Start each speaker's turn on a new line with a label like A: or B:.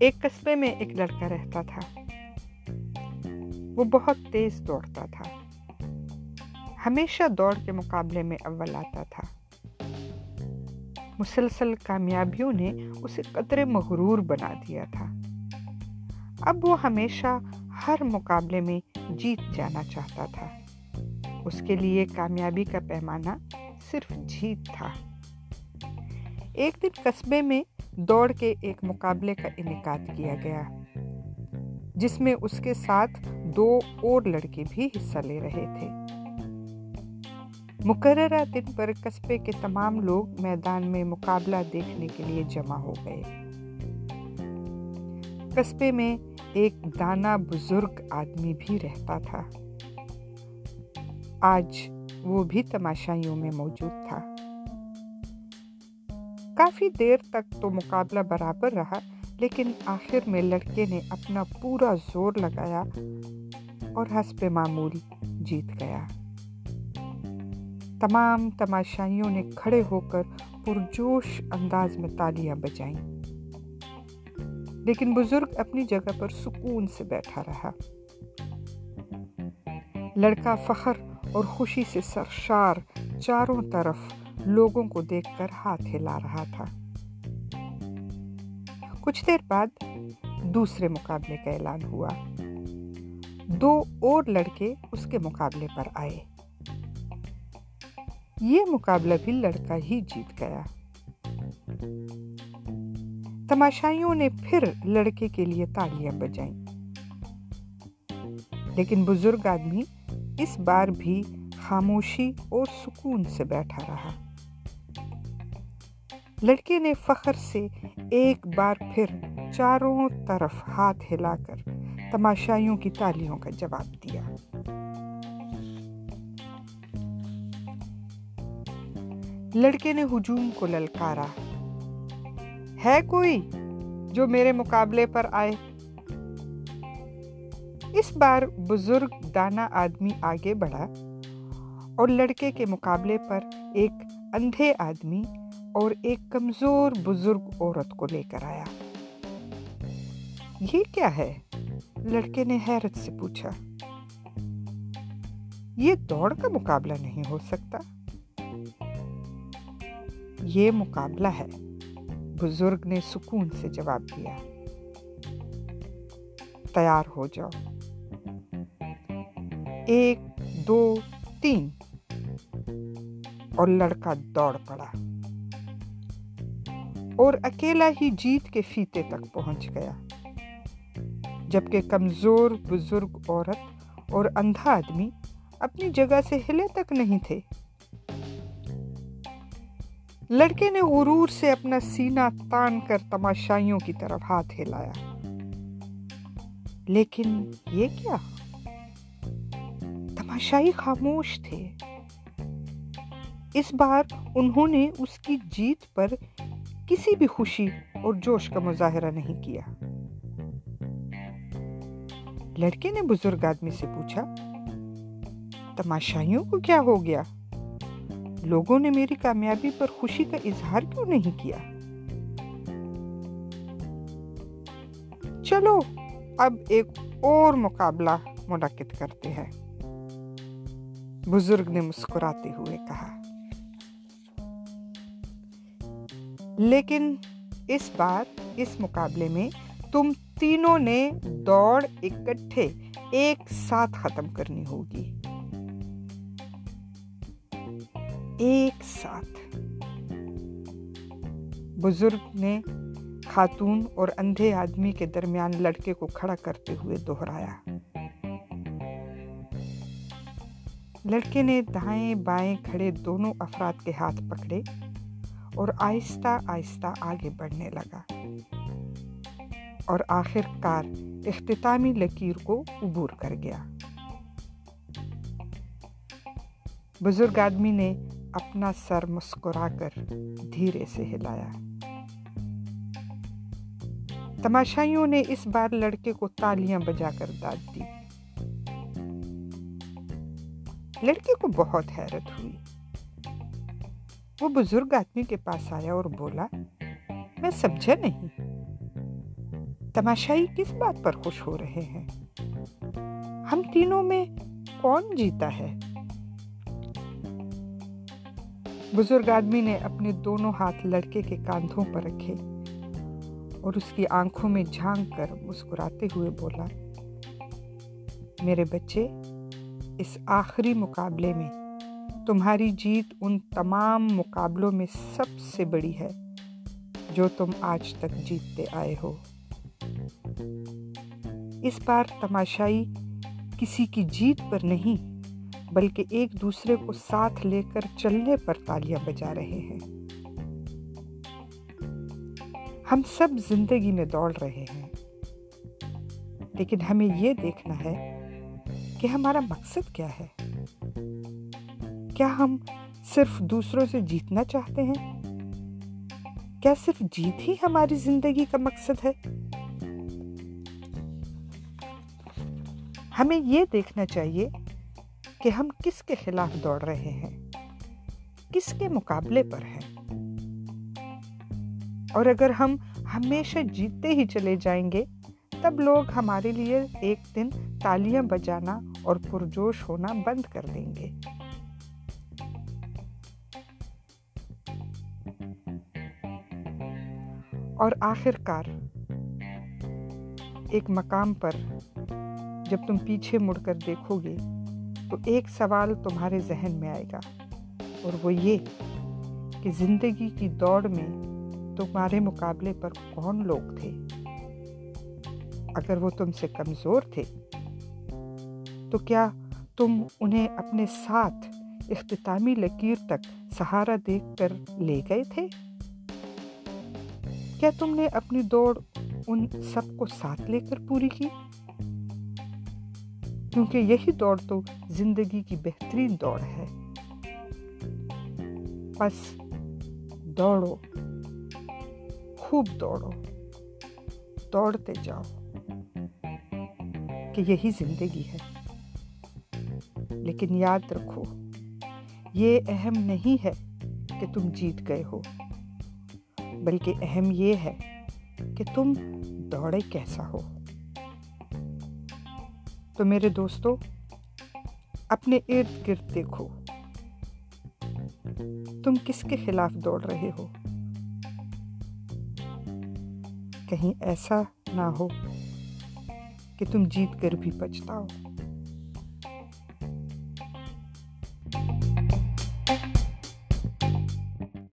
A: ایک قصبے میں ایک لڑکا رہتا تھا۔ وہ بہت تیز دوڑتا تھا۔ ہمیشہ دوڑ کے مقابلے میں اول آتا تھا۔ مسلسل کامیابیوں نے اسے قطر مغرور بنا دیا تھا۔ اب وہ ہمیشہ ہر مقابلے میں جیت جانا چاہتا تھا۔ اس کے لیے کامیابی کا پیمانہ صرف جیت تھا۔ ایک دن قصبے میں دوڑ کے ایک مقابلے کا انعقاد کیا گیا، جس میں اس کے ساتھ دو اور لڑکے بھی حصہ لے رہے تھے۔ مقررہ دن پر قصبے کے تمام لوگ میدان میں مقابلہ دیکھنے کے لیے جمع ہو گئے۔ قصبے میں ایک دانا بزرگ آدمی بھی رہتا تھا۔ آج وہ بھی تماشائیوں میں موجود تھا۔ کافی دیر تک تو مقابلہ برابر رہا، لیکن آخر میں لڑکے نے اپنا پورا زور لگایا اور حسب معمول جیت گیا۔ تمام تماشائیوں نے کھڑے ہو کر پرجوش انداز میں تالیاں بجائیں۔ لیکن بزرگ اپنی جگہ پر سکون سے بیٹھا رہا۔ لڑکا فخر اور خوشی سے سرشار چاروں طرف لوگوں کو دیکھ کر ہاتھ ہلا رہا تھا۔ کچھ دیر بعد دوسرے مقابلے کا اعلان ہوا۔ دو اور لڑکے اس کے مقابلے پر آئے۔ یہ مقابلہ بھی لڑکا ہی جیت گیا۔ تماشائیوں نے پھر لڑکے کے لیے تالیاں بجائیں۔ لیکن بزرگ آدمی اس بار بھی خاموشی اور سکون سے بیٹھا رہا۔ لڑکے نے فخر سے ایک بار پھر چاروں طرف ہاتھ ہلا کر تماشائیوں کی تالیوں کا جواب دیا۔ لڑکے نے ہجوم کو للکارا۔ ہے کوئی جو میرے مقابلے پر آئے؟ اس بار بزرگ دانا آدمی آگے بڑھا اور لڑکے کے مقابلے پر ایک اندھے آدمی اور ایک کمزور بزرگ عورت کو لے کر آیا۔ یہ کیا ہے؟ لڑکے نے حیرت سے پوچھا۔ یہ دوڑ کا مقابلہ نہیں ہو سکتا۔ یہ مقابلہ ہے۔ بزرگ نے سکون سے جواب دیا۔ تیار ہو جاؤ۔ ایک، دو، تین۔ اور لڑکا دوڑ پڑا۔ اور اکیلا ہی جیت کے فیتے تک پہنچ گیا۔ جبکہ کمزور بزرگ عورت اور اندھا آدمی اپنی جگہ سے ہلے تک نہیں تھے۔ لڑکے نے غرور سے اپنا سینہ تان کر تماشائیوں کی طرف ہاتھ ہلایا۔ لیکن یہ کیا؟ تماشائی خاموش تھے۔ اس بار انہوں نے اس کی جیت پر کسی بھی خوشی اور جوش کا مظاہرہ نہیں کیا۔ لڑکے نے بزرگ آدمی سے پوچھا، تماشائیوں کو کیا ہو گیا؟ لوگوں نے میری کامیابی پر خوشی کا اظہار کیوں نہیں کیا؟ چلو، اب ایک اور مقابلہ منعقد کرتے ہیں۔ بزرگ نے مسکراتے ہوئے کہا لیکن اس بار اس مقابلے میں تم تینوں نے دوڑ اکٹھے ایک ساتھ ختم کرنی ہوگی۔ ایک ساتھ۔ بزرگ نے خاتون اور اندھے آدمی کے درمیان لڑکے کو کھڑا کرتے ہوئے دوہرایا لڑکے نے دائیں بائیں کھڑے دونوں افراد کے ہاتھ پکڑے۔ اور آہستہ آہستہ آگے بڑھنے لگا۔ اور آخر کار اختتامی لکیر کو عبور کر گیا۔ بزرگ آدمی نے اپنا سر مسکرا کر دھیرے سے ہلایا۔ تماشائیوں نے اس بار لڑکے کو تالیاں بجا کر داد دی۔ لڑکے کو بہت حیرت ہوئی۔ وہ بزرگ آدمی کے پاس آیا اور بولا، میں سمجھا نہیں۔ تماشائی کس بات پر خوش ہو رہے ہیں؟ ہم تینوں میں کون جیتا ہے؟ بزرگ آدمی نے اپنے دونوں ہاتھ لڑکے کے کاندھوں پر رکھے اور اس کی آنکھوں میں جھانک کر مسکراتے ہوئے بولا، میرے بچے، اس آخری مقابلے میں تمہاری جیت ان تمام مقابلوں میں سب سے بڑی ہے، جو تم آج تک جیتتے آئے ہو۔ اس بار تماشائی کسی کی جیت پر نہیں، بلکہ ایک دوسرے کو ساتھ لے کر چلنے پر تالیاں بجا رہے ہیں۔ ہم سب زندگی میں دوڑ رہے ہیں، لیکن ہمیں یہ دیکھنا ہے کہ ہمارا مقصد کیا ہے۔ کیا ہم صرف دوسروں سے جیتنا چاہتے ہیں؟ کیا صرف جیت ہی ہماری زندگی کا مقصد ہے؟ ہمیں یہ دیکھنا چاہیے کہ ہم کس کے خلاف دوڑ رہے ہیں، کس کے مقابلے پر ہیں؟ اور اگر ہم ہمیشہ جیتتے ہی چلے جائیں گے، تب لوگ ہمارے لیے ایک دن تالیاں بجانا اور پرجوش ہونا بند کر دیں گے۔ اور آخر کار ایک مقام پر جب تم پیچھے مڑ کر دیکھو گے تو ایک سوال تمہارے ذہن میں آئے گا اور وہ یہ کہ زندگی کی دوڑ میں تمہارے مقابلے پر کون لوگ تھے؟ اگر وہ تم سے کمزور تھے، تو کیا تم انہیں اپنے ساتھ اختتامی لکیر تک سہارا دیکھ کر لے گئے تھے؟ کیا تم نے اپنی دوڑ ان سب کو ساتھ لے کر پوری کی؟ کیونکہ یہی دوڑ تو زندگی کی بہترین دوڑ ہے۔ بس دوڑو، خوب دوڑو، دوڑتے جاؤ، کہ یہی زندگی ہے۔ لیکن یاد رکھو، یہ اہم نہیں ہے کہ تم جیت گئے ہو۔ بلکہ اہم یہ ہے کہ تم دوڑے کیسا ہو۔ تو میرے دوستو، اپنے ارد گرد دیکھو۔ تم کس کے خلاف دوڑ رہے ہو؟ کہیں ایسا نہ ہو کہ تم جیت کر بھی پچھتاؤ۔